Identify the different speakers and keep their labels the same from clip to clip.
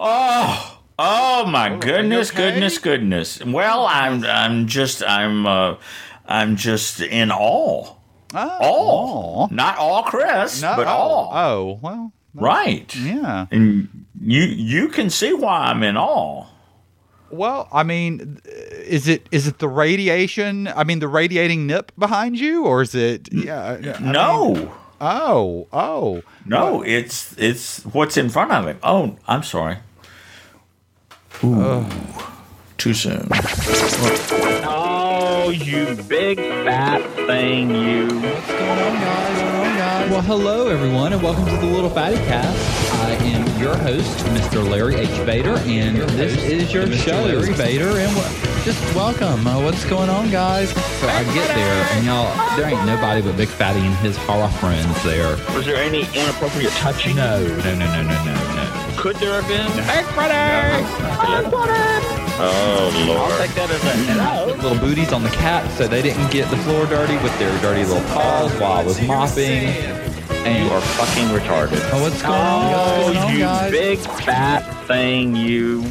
Speaker 1: Oh, oh my goodness,
Speaker 2: okay?
Speaker 1: goodness, goodness. Well, I'm, I'm just, I'm, uh, I'm just in awe.
Speaker 2: Oh,
Speaker 1: All, not all, Chris,
Speaker 2: No,
Speaker 1: but
Speaker 2: oh,
Speaker 1: all.
Speaker 2: Oh, well,
Speaker 1: Right.
Speaker 2: yeah.
Speaker 1: And you, you can see why I'm in awe.
Speaker 2: Well, I mean, is it is it the radiation? I mean, the radiating nip behind you, or is it? Yeah. I mean-
Speaker 1: No,
Speaker 2: oh, oh.
Speaker 1: no, it's, it's what's in front of him. Oh, I'm sorry. Ooh, too soon.
Speaker 3: Oh, you big fat thing, you.
Speaker 4: What's going on, guys? Well, hello, everyone, and welcome to the Little Fatty Cast. I am your host, Mr. Larry H. Vader, and this is your show, Larry Vader. And w- just welcome. Uh, what's going on, guys? So I get there, and y'all, there ain't nobody but Big Fatty and his horror friends there.
Speaker 3: Was there any inappropriate touching?
Speaker 4: No, no, no, no, no, no, no.
Speaker 3: Could there have been?
Speaker 4: Big Fatty!
Speaker 1: Oh, Lord.
Speaker 3: I'll
Speaker 1: Lord.
Speaker 3: take that as a no.
Speaker 4: Little booties on the cat, so they didn't get the floor dirty with their dirty little paws while I was mopping.
Speaker 3: You are fucking retarded.
Speaker 4: oh, what's going on.
Speaker 3: Oh,
Speaker 4: What's going on,
Speaker 3: you
Speaker 4: guys?
Speaker 3: big fat thing, you.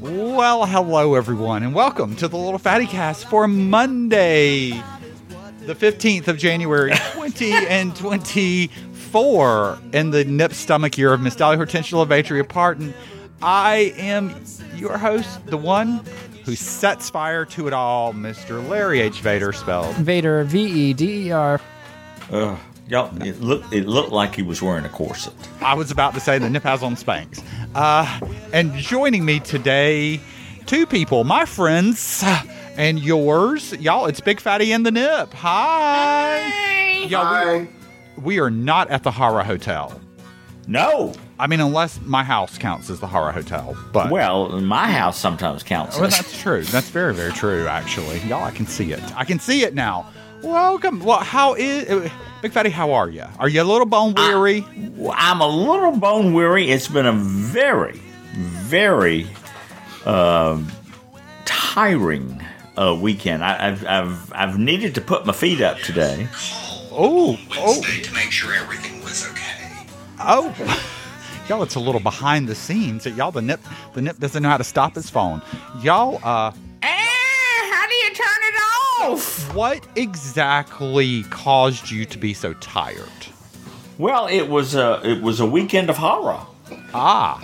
Speaker 2: Well, hello, everyone, and welcome to the Little Fatty Cast for Monday, the 15th of January, 20 and 24, in the nip stomach year of Miss Dolly Hortensia Levatria Parton. I am your host, the one who sets fire to it all, Mr. Larry H. Vader, spelled.
Speaker 5: Vader, V E D E R.
Speaker 1: Ugh. Y'all, it looked, it looked like he was wearing a corset.
Speaker 2: I was about to say the nip has on Spanx. Uh, and joining me today, two people, my friends and yours. Y'all, it's Big Fatty and the Nip. Hi. Y'all, we- We, are not at the Hara Hotel.
Speaker 1: No.
Speaker 2: I mean, unless my house counts as the Hara Hotel. But
Speaker 1: Well, my house sometimes counts.
Speaker 2: well, that's true. That's very, very true, actually. Y'all, I can see it. I can see it now. Welcome. Well, how is uh, Big Fatty? How are you? Are you a little bone weary?
Speaker 1: I'm a little bone weary. It's been a very, very um, tiring uh, weekend. I, I've, I've, I've needed to put my feet up today.
Speaker 2: Oh, oh,
Speaker 6: Wednesday to make sure everything was okay.
Speaker 2: Oh, y'all, it's a little behind the scenes. Y'all, the nip, the nip doesn't know how to stop his phone. Y'all, uh,
Speaker 1: how do you turn it off?
Speaker 2: what exactly caused you to be so tired?
Speaker 1: Well, it was a it was a weekend of horror,
Speaker 2: Ah,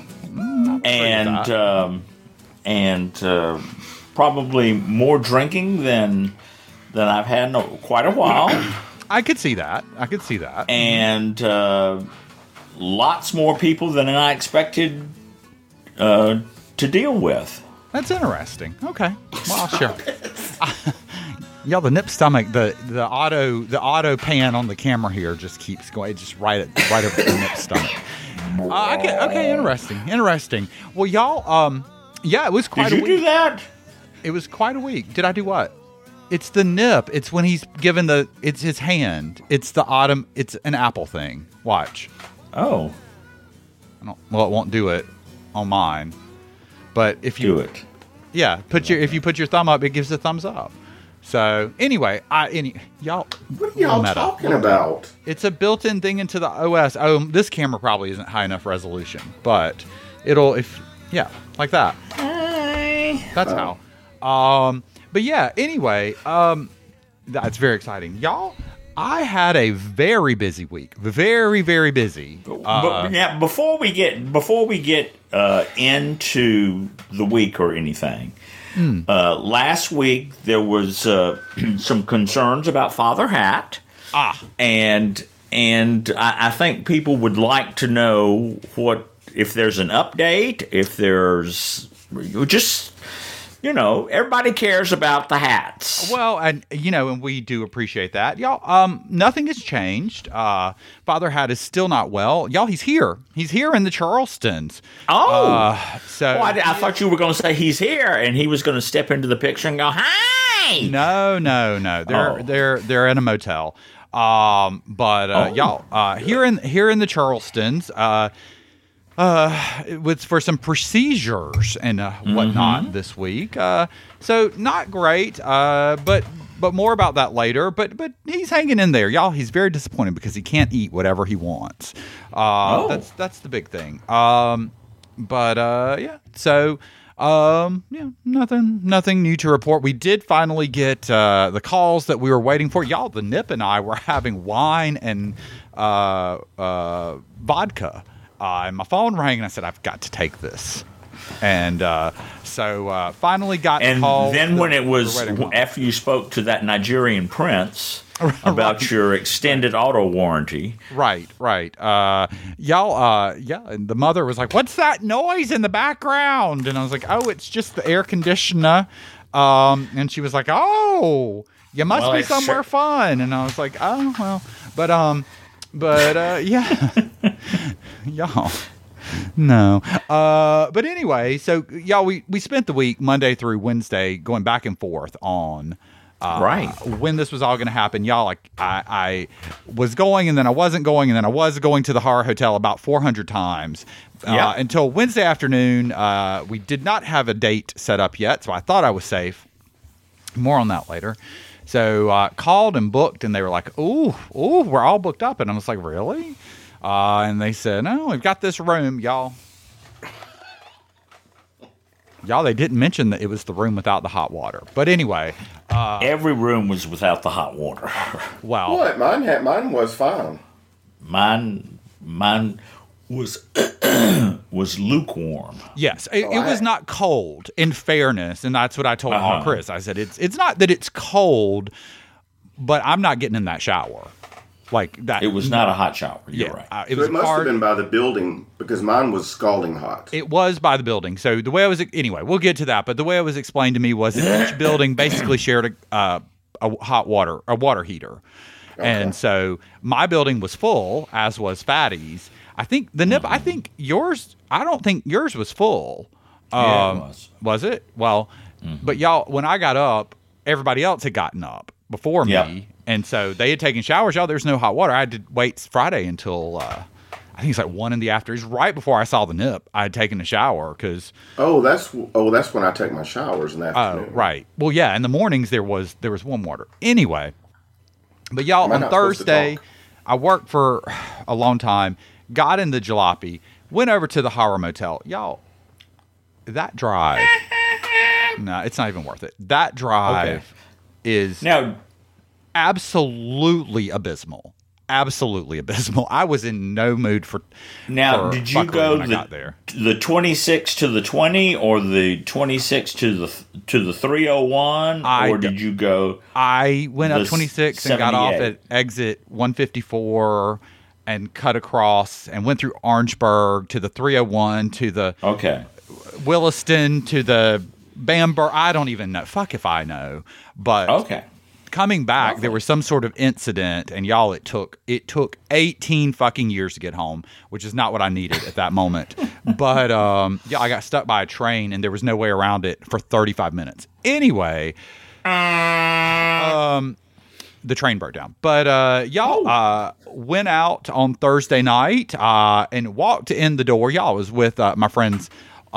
Speaker 1: and
Speaker 2: that.
Speaker 1: um, and uh, probably more drinking than than I've had in a, quite a while.
Speaker 2: I could see that. I could see that.
Speaker 1: and uh, lots more people than I expected uh, to deal with.
Speaker 2: That's interesting. Okay, well, sure. Y'all, the nip stomach, the the auto the auto pan on the camera here just keeps going. It just right at right over the nip stomach. Uh, okay, okay, interesting, interesting. Well, y'all, um, yeah, it was quite
Speaker 1: Did
Speaker 2: a
Speaker 1: you
Speaker 2: week.
Speaker 1: do that?
Speaker 2: It was quite a week. Did I do what? It's the nip. It's when he's given the. It's his hand. It's the autumn. It's an apple thing. Watch.
Speaker 1: Oh,
Speaker 2: I don't, well, it won't do it on mine. But if you
Speaker 1: do it.
Speaker 2: yeah, put your if you put your thumb up, it gives a thumbs up. So anyway, I any y'all.
Speaker 6: What are y'all
Speaker 2: meta.
Speaker 6: talking about?
Speaker 2: It's a built-in thing into the OS. Oh, this camera probably isn't high enough resolution, but it'll if yeah, like that. Hi. That's how. Um, but yeah. Anyway, um, that's very exciting, y'all. I had a very busy week. Very, very busy. Uh,
Speaker 1: but yeah, before we get before we get uh, into the week or anything,
Speaker 2: Hmm.
Speaker 1: uh, last week there was uh, some concerns about Father Hat.
Speaker 2: ah,
Speaker 1: and and I, I think people would like to know what if there's an update, if there's just you know everybody cares about the hats.
Speaker 2: Well, and you know, and we do appreciate that, y'all. Um, nothing has changed. Uh, Father Hat is still not well, y'all. He's here. He's here in the Charlestons.
Speaker 1: Oh.
Speaker 2: uh, so
Speaker 1: Oh, I, I thought you were going to say he's here, and he was going to step into the picture and go, "Hi."
Speaker 2: no, no, no. They're
Speaker 1: Oh.
Speaker 2: they're they're in a motel. Um, but uh,
Speaker 1: Oh.
Speaker 2: y'all, uh, here in here in the Charlestons, uh, with for some procedures and uh, whatnot this week. Uh, so not great, uh, but but more about that later. But but he's hanging in there, y'all. He's very disappointed because he can't eat whatever he wants. Uh,
Speaker 1: Oh.
Speaker 2: That's that's the big thing. Um, but uh, yeah, so. Um, yeah, nothing, nothing new to report. We did finally get uh, the calls that we were waiting for. Y'all, the Nip and I were having wine and uh, uh, vodka, uh, and my phone rang, and I said, "I've got to take this." And uh, so uh, finally got the
Speaker 1: And then when it was after you spoke to that Nigerian prince about your extended auto warranty,
Speaker 2: Right, right. Uh, y'all, uh, yeah. And the mother was like, "What's that noise in the background?" And I was like, "Oh, it's just the air conditioner." Um, and she was like, "Oh, you must
Speaker 1: Well,
Speaker 2: be somewhere
Speaker 1: sure-
Speaker 2: fun." And I was like, "Oh, well." But um, but uh, yeah, y'all. No. Uh, but anyway, so y'all, we we spent the week Monday through Wednesday going back and forth on uh,
Speaker 1: Right.
Speaker 2: when this was all going to happen. Y'all, like I, I was going and then I wasn't going and then I was going to the horror hotel about 400 times.
Speaker 1: Yeah.
Speaker 2: Uh, until Wednesday afternoon, uh, we did not have a date set up yet, so I thought I was safe. More on that later. So uh, called and booked, and they were like, "Ooh, ooh, we're all booked up," and I was like, "Really?" Uh, and they said, "No, we've got this room, y'all." Y'all, they didn't mention that it was the room without the hot water. But anyway, uh,
Speaker 1: every room was without the hot water.
Speaker 2: well,
Speaker 6: What? Mine had mine was fine.
Speaker 1: mine, mine was was lukewarm.
Speaker 2: Yes, it,
Speaker 6: Oh,
Speaker 2: it was
Speaker 6: I-
Speaker 2: not cold. In fairness, and that's what I told
Speaker 1: Uh-huh.
Speaker 2: Chris. I said it's it's not that it's cold, but I'm not getting in that shower like that.
Speaker 1: It was not a hot shower. You're
Speaker 2: Yeah,
Speaker 1: right.
Speaker 2: uh, it
Speaker 6: So
Speaker 2: was
Speaker 6: it must
Speaker 2: hard.
Speaker 6: have been by the building because mine was scalding hot.
Speaker 2: It was by the building. So the way I was anyway, we'll get to that. But the way it was explained to me was that each building basically shared a, uh, a hot water a water heater, and so my building was full, as was Fatty's. I think the nip. I think yours. I don't think yours was full.
Speaker 1: Yeah, it
Speaker 2: Um,
Speaker 1: was.
Speaker 2: Was it? Well, but y'all, when I got up, everybody else had gotten up before
Speaker 1: Yep.
Speaker 2: me, and so they had taken showers. Y'all, there's no hot water. I had to wait Friday until. Uh, I think it's like one in the afternoon. It's right before I saw the nip. I had taken a shower because
Speaker 6: Oh, that's oh, that's when I take my showers in the
Speaker 2: Oh,
Speaker 6: afternoon.
Speaker 2: right. Well, yeah. In the mornings there was there was warm water. Anyway, but y'all on
Speaker 6: not supposed to
Speaker 2: Thursday. I worked for a long time. Got in the jalopy. Went over to the horror motel. Y'all, that drive. no, it's not even worth it. That drive is
Speaker 1: Now,
Speaker 2: absolutely abysmal. Absolutely abysmal. I was in no mood for.
Speaker 1: now,
Speaker 2: for
Speaker 1: did you go the,
Speaker 2: there?
Speaker 1: the 26 to the 20 or the 26 to the to the 301
Speaker 2: I
Speaker 1: or
Speaker 2: d-
Speaker 1: did you go
Speaker 2: I went up 26 and got off at exit 154 and cut across and went through Orangeburg to the 301 to the
Speaker 1: Okay.
Speaker 2: Williston to the Bamberg. I don't even know. Fuck if I know. But
Speaker 1: Okay.
Speaker 2: coming back, there was some sort of incident, and y'all, it took it took 18 fucking years to get home, which is not what I needed at that moment. but um, yeah, I got stuck by a train, and there was no way around it for 35 minutes. Anyway, um, the train broke down. But uh, y'all uh, went out on Thursday night uh, and walked in the door. Y'all was with uh, my friends. Uh,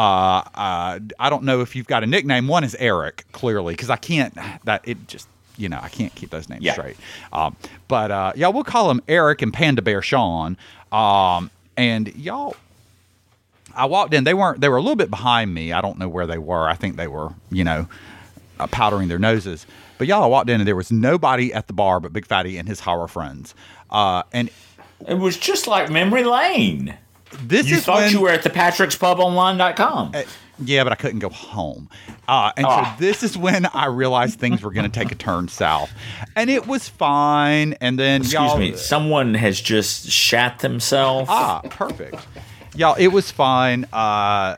Speaker 2: uh, I don't know if you've got a nickname. One is Eric, clearly, because I can't. That it just you know I can't keep those names
Speaker 1: Yeah.
Speaker 2: straight. Um, but uh, y'all, we'll call him Eric and Panda Bear Sean. Um, and y'all, I walked in. They weren't. They were a little bit behind me. I don't know where they were. I think they were, you know, uh, powdering their noses. But y'all, I walked in and there was nobody at the bar but Big Fatty and his horror friends. Uh, and
Speaker 1: It was just like memory lane.
Speaker 2: this
Speaker 1: You
Speaker 2: is
Speaker 1: thought
Speaker 2: when,
Speaker 1: you were at the Patrick's Pub patrickspubonline.com.
Speaker 2: Uh, yeah, but I couldn't go home. Uh, and
Speaker 1: Ah.
Speaker 2: so this is when I realized things were going to take a turn south, and it was fine. And then
Speaker 1: Excuse me. Someone has just shat themselves.
Speaker 2: Ah, perfect. Y'all, it was fine. Uh,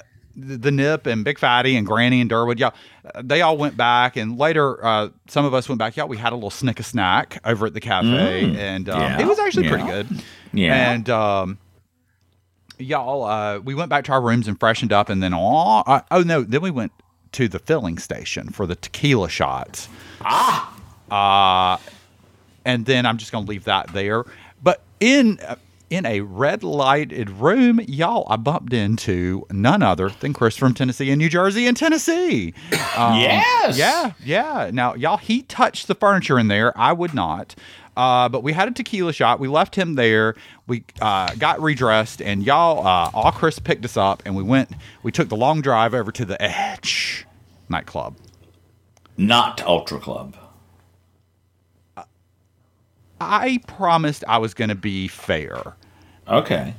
Speaker 2: the, Nip and Big Fatty and Granny and Durwood, y'all, uh, they all went back. And later, uh, some of us went back. Y'all, we had a little snick a snack over at the cafe. And um,
Speaker 1: Yeah.
Speaker 2: it was actually pretty good.
Speaker 1: Yeah.
Speaker 2: And um, y'all, uh, we went back to our rooms and freshened up. And then, oh, uh, oh no, then we went to the filling station for the tequila shots. Ah. Uh, and then I'm just going to leave that there. But in uh, in a red lighted room, y'all, I bumped into none other than Chris from Tennessee and New Jersey and Tennessee. Um,
Speaker 1: Yes.
Speaker 2: Yeah, yeah. Now, y'all, he touched the furniture in there. I would not. Uh, but we had a tequila shot. We left him there. We uh, got redressed, and y'all, uh, all Chris picked us up, and we went. We took the long drive over to the Edge nightclub.
Speaker 1: Not Ultra Club.
Speaker 2: I promised I was going to be fair.
Speaker 1: Okay.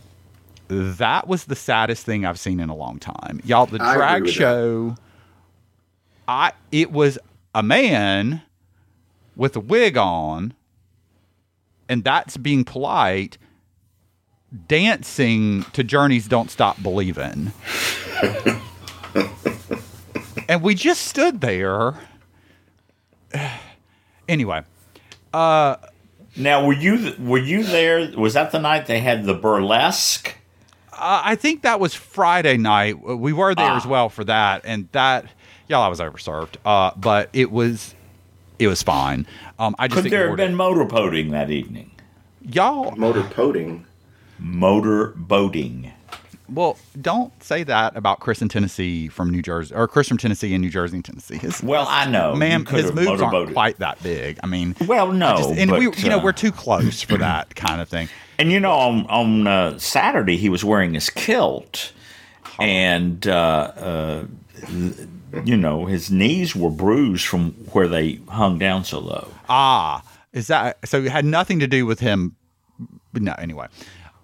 Speaker 2: That was the saddest thing I've seen in a long time. Y'all, the
Speaker 6: I
Speaker 2: drag
Speaker 6: with that.
Speaker 2: show, I it was a man with a wig on, and that's being polite, dancing to Journey's Don't Stop Believing. and we just stood there. anyway, uh,
Speaker 1: Now, were you were you there? Was that the night they had the burlesque?
Speaker 2: Uh, I think that was Friday night. We were there
Speaker 1: Ah.
Speaker 2: as well for that, and that, y'all, I was overserved. Uh, but it was, it was fine. Um, I just
Speaker 1: Could there have
Speaker 2: ignored
Speaker 1: been motor boating that evening?
Speaker 2: y'all.
Speaker 6: Motor poding.
Speaker 1: Motor boating.
Speaker 2: Well, don't say that about Chris in Tennessee from New Jersey, or Chris from Tennessee and New Jersey and Tennessee. His,
Speaker 1: Well, I know.
Speaker 2: ma'am, his moves aren't quite that big. I mean,
Speaker 1: Well, no,
Speaker 2: just- and
Speaker 1: but,
Speaker 2: we, you know,
Speaker 1: uh,
Speaker 2: we're too close for that kind of thing.
Speaker 1: And you know, on on uh, Saturday he was wearing his kilt, and uh, uh, you know his knees were bruised from where they hung down so low.
Speaker 2: Ah, is that so? It had nothing to do with him. But no, anyway.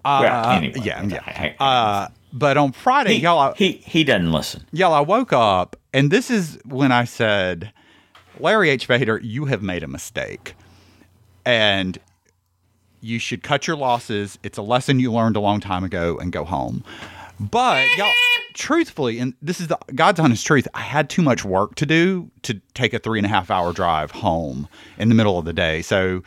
Speaker 2: Uh,
Speaker 1: Well, anyway,
Speaker 2: yeah, yeah. Uh, but on Friday,
Speaker 1: He,
Speaker 2: y'all, I-
Speaker 1: he he doesn't listen.
Speaker 2: Y'all, I woke up, and this is when I said, Larry H. Vader, you have made a mistake. And you should cut your losses. It's a lesson you learned a long time ago and go home. But, y'all, truthfully, and this is the God's honest truth, I had too much work to do to take a three and a half hour drive home in the middle of the day. So,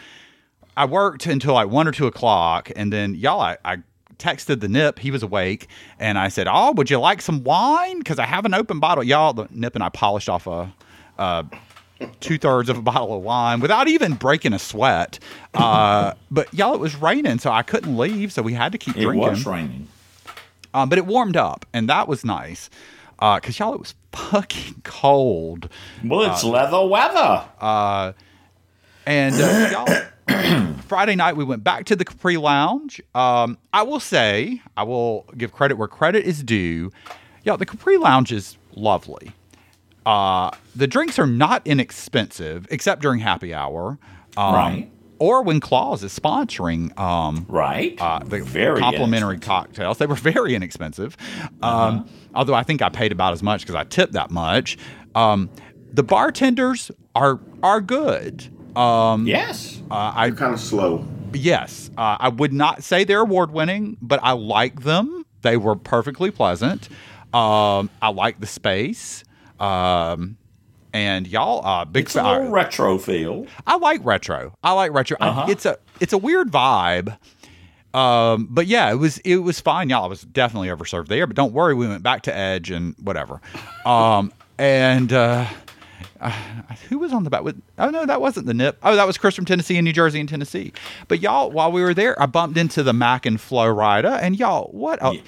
Speaker 2: I worked until like one or two o'clock, and then y'all, I, I texted the Nip. He was awake, and I said, "Oh, would you like some wine? Because I have an open bottle." Y'all, the Nip and I polished off a. Uh, Two thirds of a bottle of wine without even breaking a sweat. Uh, but y'all, it was raining, so I couldn't leave, so we had to keep
Speaker 1: It
Speaker 2: drinking.
Speaker 1: was raining.
Speaker 2: Um, but it warmed up, and that was nice. Because y'all, it was fucking cold.
Speaker 1: Well, it's leather weather.
Speaker 2: And uh, y'all, Friday night we went back to the Capri Lounge. Um, I will say, I will give credit where credit is due. Y'all, the Capri Lounge is lovely. Uh, the drinks are not inexpensive, except during happy hour. Um,
Speaker 1: Right.
Speaker 2: Or when Claus is sponsoring um,
Speaker 1: right.
Speaker 2: uh, the
Speaker 1: Very
Speaker 2: complimentary cocktails. They were very inexpensive. Um, Although I think I paid about as much because I tipped that much. Um, the bartenders are are good. Um,
Speaker 1: Yes.
Speaker 2: uh, I
Speaker 6: Kind of slow.
Speaker 2: yes, uh, I would not say they're award winning, but I like them. They were perfectly pleasant. Um, I like the space. Um, and y'all, uh, big
Speaker 1: It's a
Speaker 2: fa-
Speaker 1: little retro feel.
Speaker 2: I like retro. I like retro.
Speaker 1: Uh-huh.
Speaker 2: it's a it's a weird vibe. Um, but yeah, it was it was fine. Y'all, I was definitely overserved there, but don't worry, we went back to Edge and whatever. Um, and uh, uh, who was on the back with? Oh no, that wasn't the Nip. Oh, that was Chris from Tennessee and New Jersey and Tennessee. But y'all, while we were there, I bumped into the Mac and Flo Rida, and y'all, what? A,
Speaker 1: Yeah.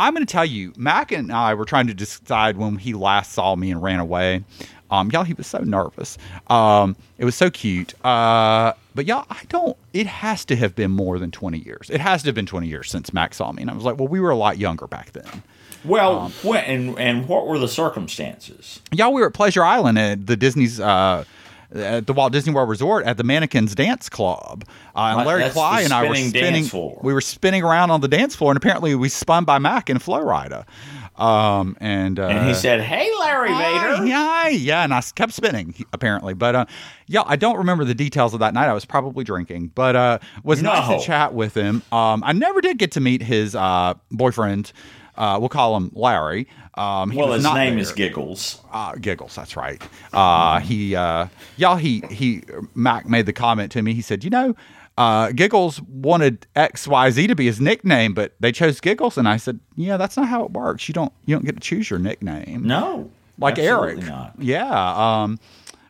Speaker 2: I'm going to tell you, Mac and I were trying to decide when he last saw me and ran away. Um, y'all, he was so nervous. Um, it was so cute. Uh, but y'all, I don't. It has to have been more than 20 years. It has to have been 20 years since Mac saw me, and I was like, well, we were a lot younger back then.
Speaker 1: Well,
Speaker 2: Um,
Speaker 1: when, and and what were the circumstances?
Speaker 2: Y'all, we were at Pleasure Island at the Disney's. Uh, at the Walt Disney World Resort at the Mannequins Dance Club, uh, and Larry
Speaker 1: that's
Speaker 2: Cly and I were
Speaker 1: spinning
Speaker 2: spinning.
Speaker 1: dance floor.
Speaker 2: We were spinning around on the dance floor, and apparently we spun by Mac and Flo Rida. Um, and uh,
Speaker 1: And he said, "Hey, Larry Vader."
Speaker 2: Hi, yeah, and I kept spinning apparently, but uh, yeah, I don't remember the details of that night. I was probably drinking, but uh, was nice to chat with him. Um, I never did get to meet his uh, boyfriend. Uh, we'll call him Larry. Um, he
Speaker 1: Well, his
Speaker 2: not
Speaker 1: name
Speaker 2: there.
Speaker 1: is Giggles.
Speaker 2: Uh, giggles. That's right. Uh, he, uh, y'all, he, he, Mac made the comment to me. He said, you know, uh, Giggles wanted X Y Z to be his nickname, but they chose Giggles, and I said, yeah, that's not how it works. You don't, you don't get to choose your nickname.
Speaker 1: No,
Speaker 2: like Eric.
Speaker 1: Not.
Speaker 2: Yeah. Um,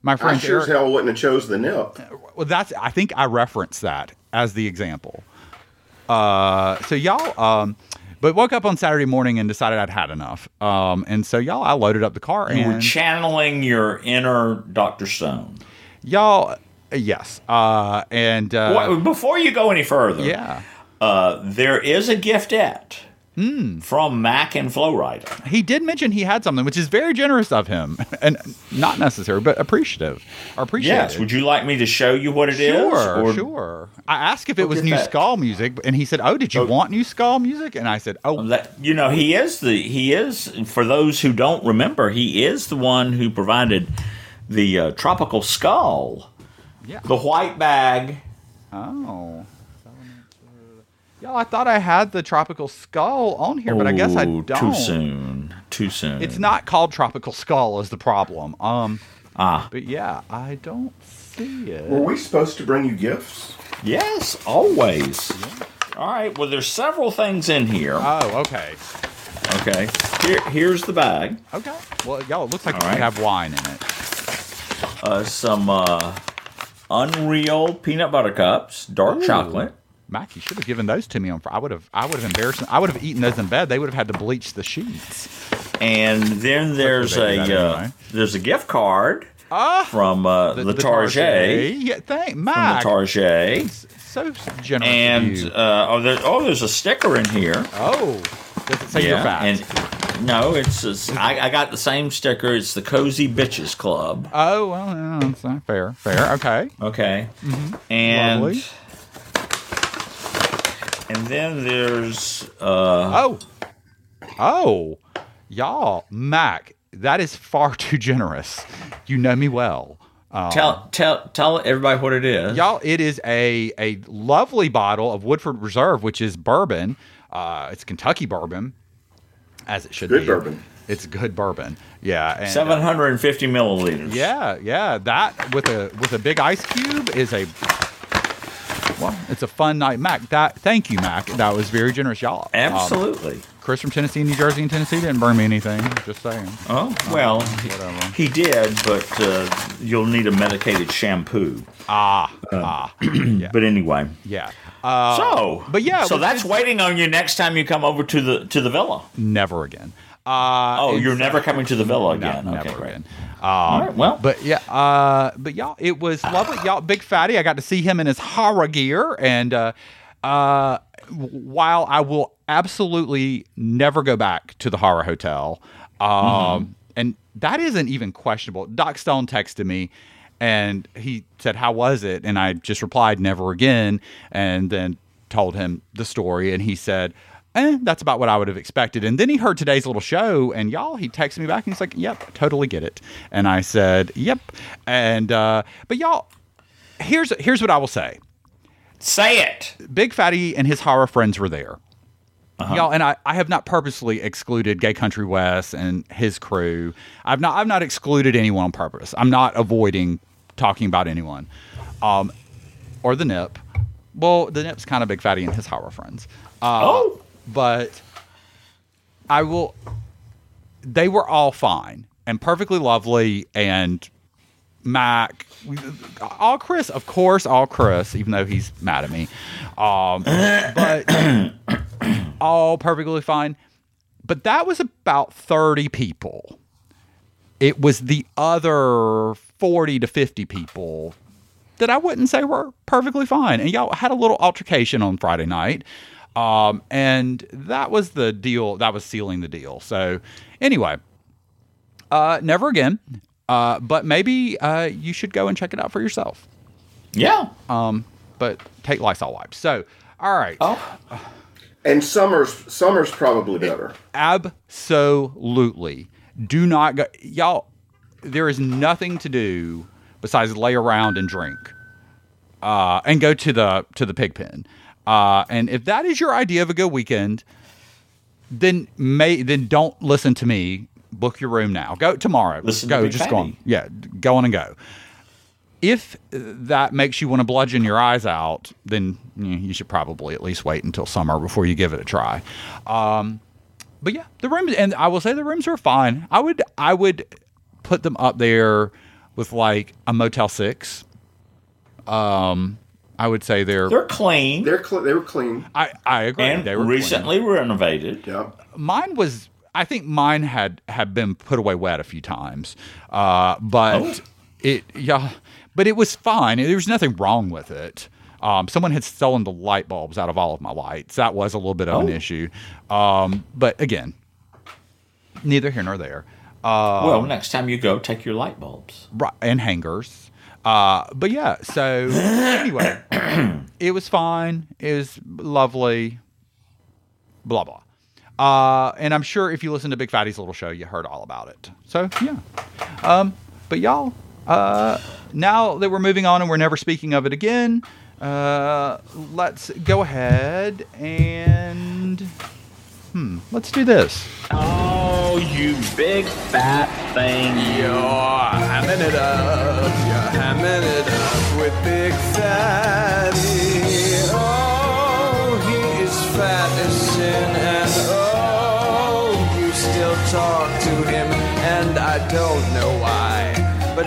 Speaker 2: my
Speaker 6: I
Speaker 2: friend
Speaker 6: sure as hell wouldn't have chose the nip.
Speaker 2: Well, that's. I think I referenced that as the example. Uh, so y'all, um, but woke up on Saturday morning and decided I'd had enough. Um, and so y'all, I loaded up the car and
Speaker 1: You were channeling your inner Dr. Stone.
Speaker 2: y'all, yes. Uh, and uh,
Speaker 1: Well, before you go any further,
Speaker 2: yeah,
Speaker 1: uh, there is a giftette
Speaker 2: Hmm.
Speaker 1: from Mac and Flowrider.
Speaker 2: he did mention he had something, which is very generous of him, and not necessary, but appreciative. Appreciated.
Speaker 1: Yes. Would you like me to show you what it is?
Speaker 2: Sure, sure. I asked if it was new
Speaker 1: that.
Speaker 2: skull music, and he said, "Oh, did you
Speaker 1: Oh.
Speaker 2: want new skull music?" And I said, "Oh,
Speaker 1: That, you know, he is the he is for those who don't remember, he is the one who provided the uh, tropical skull,
Speaker 2: yeah,
Speaker 1: the white bag.
Speaker 2: oh." Y'all, I thought I had the tropical skull on here, but I guess I don't.
Speaker 1: Too soon. Too soon.
Speaker 2: It's not called tropical skull is the problem. Um,
Speaker 1: Ah,
Speaker 2: but yeah, I don't see it.
Speaker 6: Were we supposed to bring you gifts?
Speaker 1: yes, always. All right. Well, there's several things in here.
Speaker 2: Oh, okay,
Speaker 1: Okay. Here, here's the bag.
Speaker 2: okay. Well, y'all, it looks like
Speaker 1: All
Speaker 2: we
Speaker 1: right.
Speaker 2: have wine in it.
Speaker 1: Uh, some uh, Unreal peanut butter cups, dark
Speaker 2: Ooh.
Speaker 1: chocolate.
Speaker 2: Mac, you should have given those to me on. I would have. I would have embarrassed. I would have eaten those in bed. They would have had to bleach the sheets.
Speaker 1: And then there's a uh,
Speaker 2: anyway.
Speaker 1: there's a gift card
Speaker 2: Ah,
Speaker 1: from uh,
Speaker 2: the,
Speaker 1: the, Target.
Speaker 2: Yeah, thank
Speaker 1: From
Speaker 2: Mac.
Speaker 1: the Target.
Speaker 2: so generous.
Speaker 1: And uh, oh, there, oh, there's a sticker in here.
Speaker 2: oh, does it say you're fat?
Speaker 1: And no, it's just, I, I got the same sticker. It's the Cozy Bitches Club.
Speaker 2: oh well, yeah, that's uh, fair. Fair. Okay.
Speaker 1: Okay. And
Speaker 2: Lovely.
Speaker 1: And then there's uh,
Speaker 2: Oh, oh, y'all, Mac. That is far too generous. You know me well. Uh,
Speaker 1: tell tell tell everybody what it is.
Speaker 2: Y'all, it is a a lovely bottle of Woodford Reserve, which is bourbon. Uh, it's Kentucky bourbon, as it should
Speaker 6: Good
Speaker 2: be.
Speaker 6: bourbon.
Speaker 2: It's good bourbon. Yeah. And, uh,
Speaker 1: 750 milliliters.
Speaker 2: yeah, yeah. That with a with a big ice cube is a well, it's a fun night, Mac. That thank you, Mac. That was very generous, y'all. Um,
Speaker 1: Absolutely.
Speaker 2: Chris from Tennessee, New Jersey, and Tennessee didn't burn me anything. Just saying.
Speaker 1: oh well, he, he did, but uh, you'll need a medicated shampoo.
Speaker 2: Ah, ah, yeah,
Speaker 1: But anyway,
Speaker 2: yeah. Uh,
Speaker 1: so
Speaker 2: but yeah,
Speaker 1: so that's waiting on you next time you come over to the to the villa.
Speaker 2: never again. Uh,
Speaker 1: Oh, you're never coming to the villa
Speaker 2: No,
Speaker 1: again. okay,
Speaker 2: never
Speaker 1: great.
Speaker 2: again.
Speaker 1: All
Speaker 2: Um,
Speaker 1: right, well,
Speaker 2: But yeah, uh, but y'all, it was lovely. Y'all, Big Fatty, I got to see him in his horror gear, and uh, uh, while I will absolutely never go back to the horror hotel, um,
Speaker 1: Mm-hmm.
Speaker 2: and that isn't even questionable. Doc Stone texted me. And he said, "How was it?" And I just replied, "Never again." And then told him the story, and he said, eh, that's about what I would have expected. And then he heard today's little show, and y'all, he texted me back and he's like, yep, totally get it. And I said, yep. And, uh, but y'all, here's, here's what I will say
Speaker 1: say it.
Speaker 2: Big Fatty and his horror friends were there. Y'all, and I, I have not purposely excluded Gay Country West and his crew. I've not I've not excluded anyone on purpose. I'm not avoiding talking about anyone. Um, or the Nip. Well, the Nip's kind of Big Fatty and his horror friends. Uh,
Speaker 1: Oh.
Speaker 2: But I will. They were all fine and perfectly lovely, and Mac, all Chris, of course, all Chris, even though he's mad at me, um, but all perfectly fine. But that was about thirty people. It was the other forty to fifty people that I wouldn't say were perfectly fine. And y'all had a little altercation on Friday night. Um, and that was the deal. That was sealing the deal. So, anyway, uh, never again. Uh, but maybe uh, you should go and check it out for yourself.
Speaker 1: Yeah.
Speaker 2: Um, but take Lysol wipes. So, all right.
Speaker 1: Oh.
Speaker 6: And summer's summer's probably better.
Speaker 2: Absolutely. Do not go. Y'all, there is nothing to do besides lay around and drink uh, and go to the to the pig pen. Uh, and if that is your idea of a good weekend, then may then don't listen to me. Book your room now. Go tomorrow.
Speaker 1: Listen
Speaker 2: go.
Speaker 1: Big
Speaker 2: just go on. Yeah, go on and go. If that makes you want to bludgeon your eyes out, then you, know, you should probably at least wait until summer before you give it a try. Um, but yeah, the rooms, and I will say the rooms are fine. I would, I would put them up there with like a Motel Six, um, I would say they're.
Speaker 1: They're clean
Speaker 6: They're cl- they were clean.
Speaker 2: I I agree.
Speaker 1: and
Speaker 2: they were clean.
Speaker 1: recently renovated.
Speaker 6: Yeah.
Speaker 2: mine was I think mine had had been put away wet a few times, uh, but
Speaker 1: Oh.
Speaker 2: it yeah, but it was fine. There was nothing wrong with it. Um, someone had stolen the light bulbs out of all of my lights. That was a little bit of an
Speaker 1: Oh.
Speaker 2: issue, um, but again, neither here nor there. Uh,
Speaker 1: well, next time you go, take your light bulbs.
Speaker 2: right, and hangers. Uh, but yeah, so anyway, it was fine. It was lovely. Blah blah. Uh, and I'm sure if you listen to Big Fatty's little show, you heard all about it. So yeah. Um, but y'all, uh, now that we're moving on and we're never speaking of it again, uh, let's go ahead and hmm, let's do this.
Speaker 3: Oh, you big fat thing, you.
Speaker 7: hamming it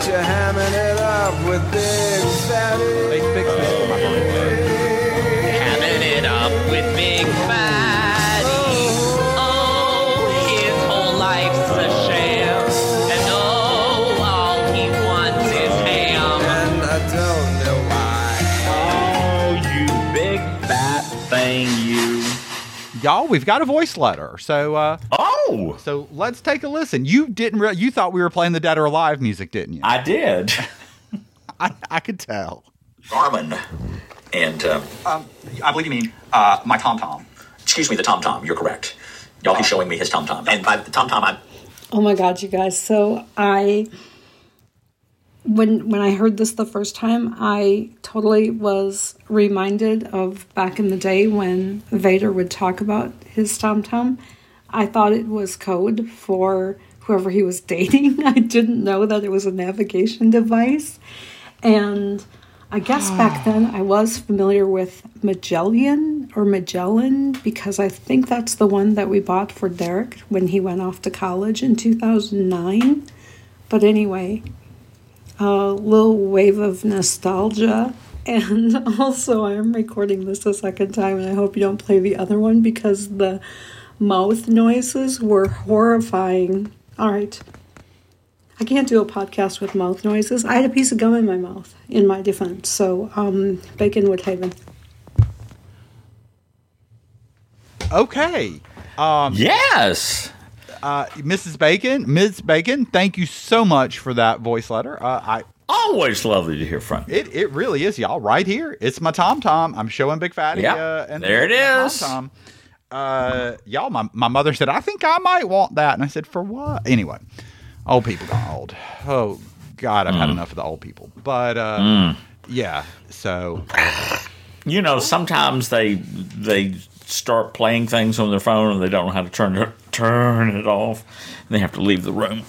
Speaker 7: But you're hamming it up with Big Fatty.
Speaker 2: They fixed this for my birthday.
Speaker 8: Hamming it up with Big Fatty. Oh, his whole life's a sham. And oh, all he wants is ham.
Speaker 7: And I don't know why.
Speaker 3: Oh, you big fat thing, you.
Speaker 2: Y'all, we've got a voice letter. So uh,
Speaker 1: Oh,
Speaker 2: So let's take a listen. You didn't. Re- you thought we were playing the Dead or Alive music, didn't you?
Speaker 1: I did.
Speaker 2: I, I could tell.
Speaker 9: Garmin. And, um,
Speaker 10: Um, I believe you mean uh, my Tom Tom.
Speaker 9: excuse me, the Tom Tom, you're correct. Y'all he's showing me his Tom Tom. And by the Tom Tom, I'm
Speaker 11: Oh my god, you guys. So I when when I heard this the first time, I totally was reminded of back in the day when Vader would talk about his tom tom. I thought it was code for whoever he was dating. I didn't know that it was a navigation device. And I guess back then I was familiar with Magellan or Magellan because I think that's the one that we bought for Derek when he went off to college in 2009. But anyway, a little wave of nostalgia. And also, I am recording this a second time, and I hope you don't play the other one because the mouth noises were horrifying. All right. I can't do a podcast with mouth noises. I had a piece of gum in my mouth, in my defense. So, um, Bacon Woodhaven.
Speaker 2: Okay. Um,
Speaker 1: yes.
Speaker 2: uh, Mrs. Bacon, Ms. Bacon, thank you so much for that voice letter. Uh, I
Speaker 1: Always lovely to hear from you.
Speaker 2: it, it really is, y'all. Right here, it's my Tom Tom. I'm showing Big Fatty.
Speaker 1: Yeah,
Speaker 2: uh, and
Speaker 1: there it is.
Speaker 2: Tom Tom. Uh, y'all, my, my mother said, I think I might want that. And I said, for what? Anyway, old people got old. Oh, God, I've had
Speaker 1: Mm.
Speaker 2: enough of the old people. But uh, yeah, so
Speaker 1: You know, sometimes they they start playing things on their phone and they don't know how to turn it turn it off. And they have to leave the room.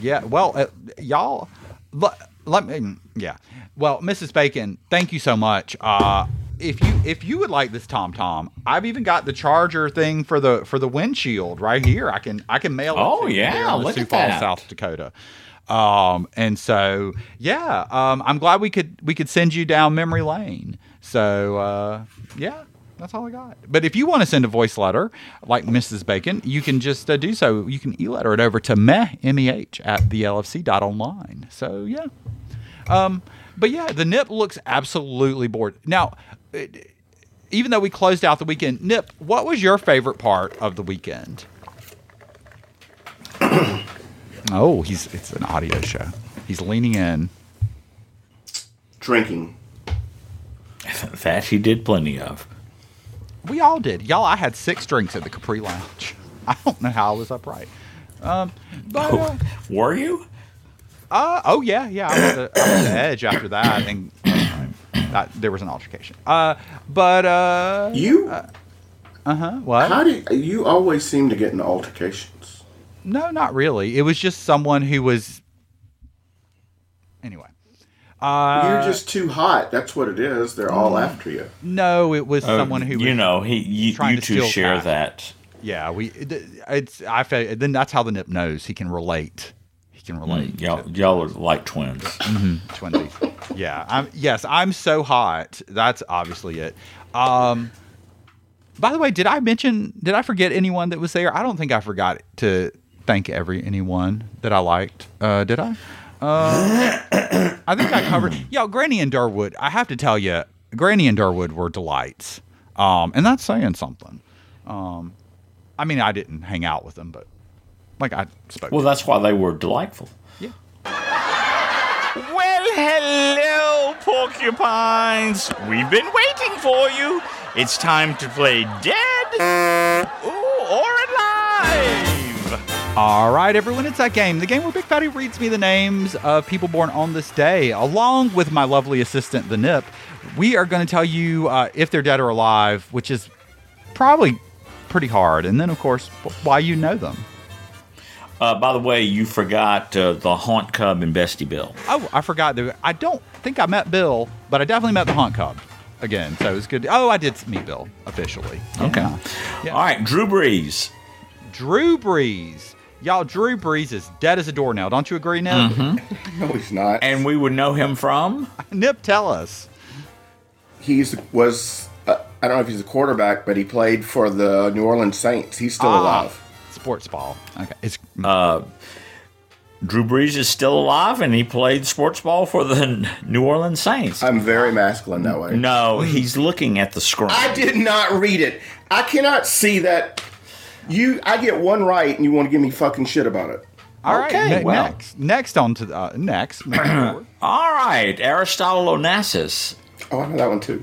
Speaker 2: Yeah, well, uh, y'all, let, let me, yeah. Well, Mrs. Bacon, thank you so much. Uh, if you if you would like this Tom Tom, I've even got the charger thing for the for the windshield right here. I can I can mail it.
Speaker 1: Oh,
Speaker 2: to
Speaker 1: yeah, look
Speaker 2: Sioux
Speaker 1: at
Speaker 2: Falls,
Speaker 1: that.
Speaker 2: South Dakota. Um, and so yeah, um, I'm glad we could we could send you down memory lane. So uh, yeah. That's all I got. But if you want to send a voice letter like Mrs. Bacon, you can just uh, do so. You can e-letter it over to meh, M-E-H, at the LFC dot online. So, yeah. Um, but yeah, the Nip looks absolutely bored. Now, even though we closed out the weekend, Nip, what was your favorite part of the weekend? oh, he's it's an audio show. He's leaning in.
Speaker 6: Drinking.
Speaker 1: That he did plenty of.
Speaker 2: We all did. Y'all, I had six drinks at the Capri Lounge. I don't know how I was upright. Um, but uh,
Speaker 1: Were you?
Speaker 2: Uh, oh yeah, yeah. I was, a, I was the edge after that, and that, there was an altercation. Uh, but uh,
Speaker 6: You?
Speaker 2: uh huh. What?
Speaker 6: How do you, you always seem to get in altercations?
Speaker 2: No, not really. It was just someone who was. Anyway. Uh,
Speaker 6: You're just too hot. That's what it is. They're all after you.
Speaker 2: no, it was
Speaker 1: Oh,
Speaker 2: someone who
Speaker 1: you
Speaker 2: was,
Speaker 1: know he you,
Speaker 2: trying
Speaker 1: you
Speaker 2: to
Speaker 1: two share
Speaker 2: Pat.
Speaker 1: that.
Speaker 2: Yeah, we. It's I feel then that's how the nip knows he can relate. He can relate.
Speaker 1: Y'all y'all are like twins.
Speaker 2: Twinsies. Yeah. I'm, yes, I'm so hot. That's obviously it. Um, by the way, did I mention? Did I forget anyone that was there? I don't think I forgot to thank every anyone that I liked. Uh, did I? Uh, I think I covered. Yo, Granny and Durwood. I have to tell you, Granny and Durwood were delights, um, and that's saying something. Um, I mean, I didn't hang out with them, but like I spoke.
Speaker 1: Well, that's why they were delightful. Well, hello, porcupines. We've been waiting for you. It's time to play dead ooh, or alive.
Speaker 2: All right, everyone, it's that game. The game where Big Fatty reads me the names of people born on this day, along with my lovely assistant, the Nip. We are going to tell you uh, if they're dead or alive, which is probably pretty hard. And then, of course, why you know them.
Speaker 1: Uh, by the way, you forgot uh, the Haunt Cub and Bestie Bill.
Speaker 2: Oh, I forgot. That I don't think I met Bill, but I definitely met the Haunt Cub again. So it was good. Oh, I did meet Bill officially.
Speaker 1: Okay.
Speaker 2: Yeah.
Speaker 1: All right, Drew Brees.
Speaker 2: Drew Brees. Y'all, Drew Brees is dead as a doornail. Don't you agree, Nip?
Speaker 1: Mm-hmm.
Speaker 6: No, he's not.
Speaker 1: And we would know him from?
Speaker 2: Nip, tell us.
Speaker 6: He's was uh, I don't know if he's a quarterback, but he played for the New Orleans Saints. He's still
Speaker 2: Ah,
Speaker 6: alive.
Speaker 2: Sports ball. Okay. It's
Speaker 1: Uh, Drew Brees is still alive, and he played sports ball for the New Orleans Saints.
Speaker 6: I'm very masculine that way.
Speaker 1: No, he's looking at the screen.
Speaker 6: I did not read it. I cannot see that. You, I get one right, and you want to give me fucking shit about it.
Speaker 2: All right.
Speaker 1: Okay,
Speaker 2: ne-
Speaker 1: well.
Speaker 2: next, next on to the uh, next.
Speaker 1: All right, Aristotle Onassis.
Speaker 6: Oh, I know that one too.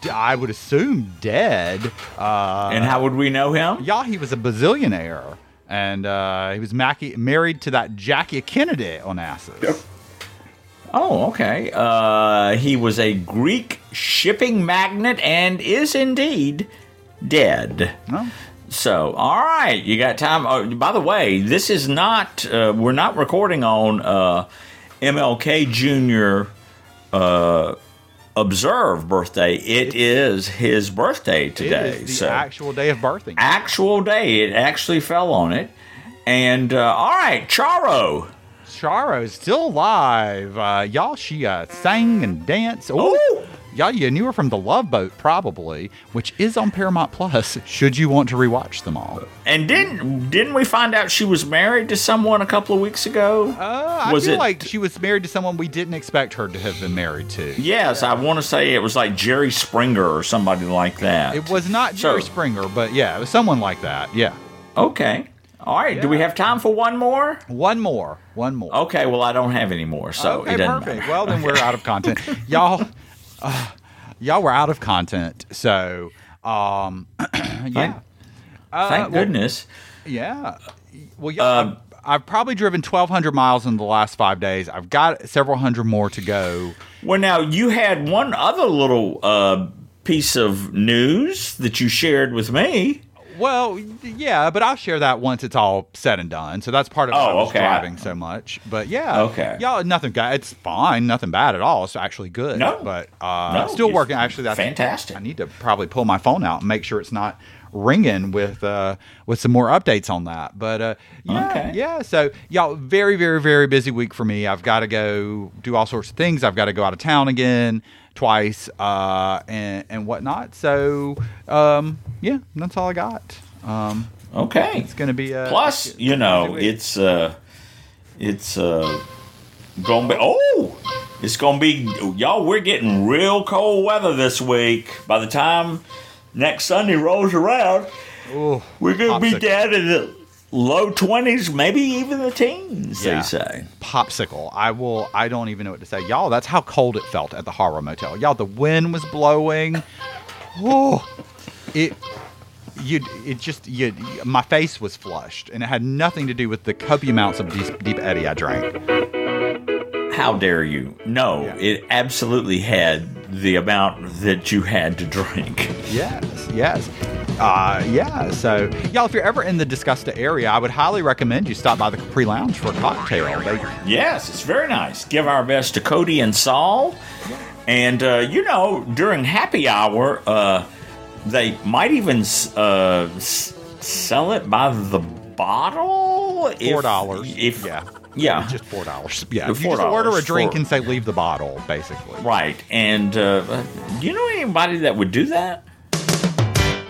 Speaker 2: D- I would assume dead. Uh,
Speaker 1: And how would we know him?
Speaker 2: y'all, he was a bazillionaire, and uh, he was Mackie, married to that Jackie Kennedy on Asses.
Speaker 6: Yep.
Speaker 1: Oh, okay. Uh, he was a Greek shipping magnate and is indeed dead.
Speaker 2: Oh.
Speaker 1: So, all right, you got time. Oh, by the way, this is not. Uh, we're not recording on uh, MLK Jr. Uh, Observe birthday. It is his birthday today.
Speaker 2: is the
Speaker 1: so,
Speaker 2: actual day of birthing.
Speaker 1: actual day. It actually fell on it. And uh, all right, Charo.
Speaker 2: Charo is still alive. Uh, y'all, she uh, sang and danced. Ooh.
Speaker 1: Ooh.
Speaker 2: Y'all, you knew her from The Love Boat, probably, which is on Paramount Plus. Should you want to rewatch them all?
Speaker 1: And didn't didn't we find out she was married to someone a couple of weeks ago?
Speaker 2: Uh, I
Speaker 1: Was
Speaker 2: feel
Speaker 1: it-
Speaker 2: like she was married to someone we didn't expect her to have been married to.
Speaker 1: Yes, I want to say it was like Jerry Springer or somebody like that.
Speaker 2: It was not Jerry
Speaker 1: So-
Speaker 2: Springer, but yeah, it was someone like that. Yeah.
Speaker 1: Okay. All right. Do we have time for one more?
Speaker 2: One more. One more.
Speaker 1: Okay. Well, I don't have any more, so
Speaker 2: okay,
Speaker 1: it doesn't
Speaker 2: perfect.
Speaker 1: matter.
Speaker 2: Well, then we're out of content. y'all, uh, y'all were out of content. So, um, yeah.
Speaker 1: Thank,
Speaker 2: Uh,
Speaker 1: thank
Speaker 2: well,
Speaker 1: goodness.
Speaker 2: Yeah. Well, yeah. I've, I've probably driven 1,200 miles in the last five days. I've got several hundred more to go.
Speaker 1: Well, now you had one other little uh, piece of news that you shared with me.
Speaker 2: Well, yeah, but I'll share that once it's all said and done. So that's part of
Speaker 1: Oh,
Speaker 2: why I was
Speaker 1: okay.
Speaker 2: driving so much. But yeah,
Speaker 1: Okay.
Speaker 2: y'all, nothing. It's fine, nothing bad at all. It's actually good.
Speaker 1: No.
Speaker 2: but uh,
Speaker 1: No,
Speaker 2: still working. Actually, that's
Speaker 1: fantastic.
Speaker 2: I need to probably pull my phone out and make sure it's not ringing with uh, with some more updates on that. But uh, yeah,
Speaker 1: Okay.
Speaker 2: yeah. So y'all, very, very, very busy week for me. I've got to go do all sorts of things. I've got to go out of town again twice uh, and and whatnot. So um, yeah, that's all I got. Um,
Speaker 1: Okay.
Speaker 2: it's gonna be a
Speaker 1: Plus, you know, it's uh, it's uh, gonna be. Oh, it's gonna be y'all. We're getting real cold weather this week. By the time next Sunday rolls around,
Speaker 2: Ooh,
Speaker 1: we're gonna be down in the low twenties, maybe even the teens.
Speaker 2: Yeah.
Speaker 1: They say.
Speaker 2: popsicle. I will. I don't even know what to say, y'all. That's how cold it felt at the Horror Motel. Y'all, the wind was blowing. Oh, it. You, it just, you, my face was flushed, and it had nothing to do with the copious amounts of deep, deep eddy I drank.
Speaker 1: How dare you? No,
Speaker 2: Yeah.
Speaker 1: it absolutely had the amount that you had to drink.
Speaker 2: Yes, yes. Uh, yeah, so y'all, if you're ever in the Disgusta area, I would highly recommend you stop by the Capri Lounge for a cocktail. They,
Speaker 1: Yes, it's very nice. Give our best to Cody and Saul. And, uh, you know, during happy hour, uh, they might even uh, s- sell it by the bottle.
Speaker 2: Four dollars.
Speaker 1: If,
Speaker 2: Yeah.
Speaker 1: Yeah.
Speaker 2: Just four dollars. Yeah,
Speaker 1: The
Speaker 2: you just order a drink
Speaker 1: for-
Speaker 2: and say leave the bottle, basically.
Speaker 1: Right. And uh, do you know anybody that would do that?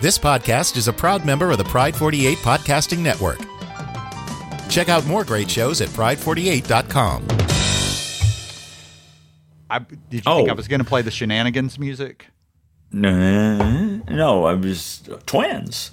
Speaker 12: This podcast is a proud member of the Pride 48 Podcasting Network. Check out more great shows at pride48.com.
Speaker 2: I, did you
Speaker 1: Oh.
Speaker 2: think I was going to play the shenanigans music?
Speaker 1: No, no, I was twins.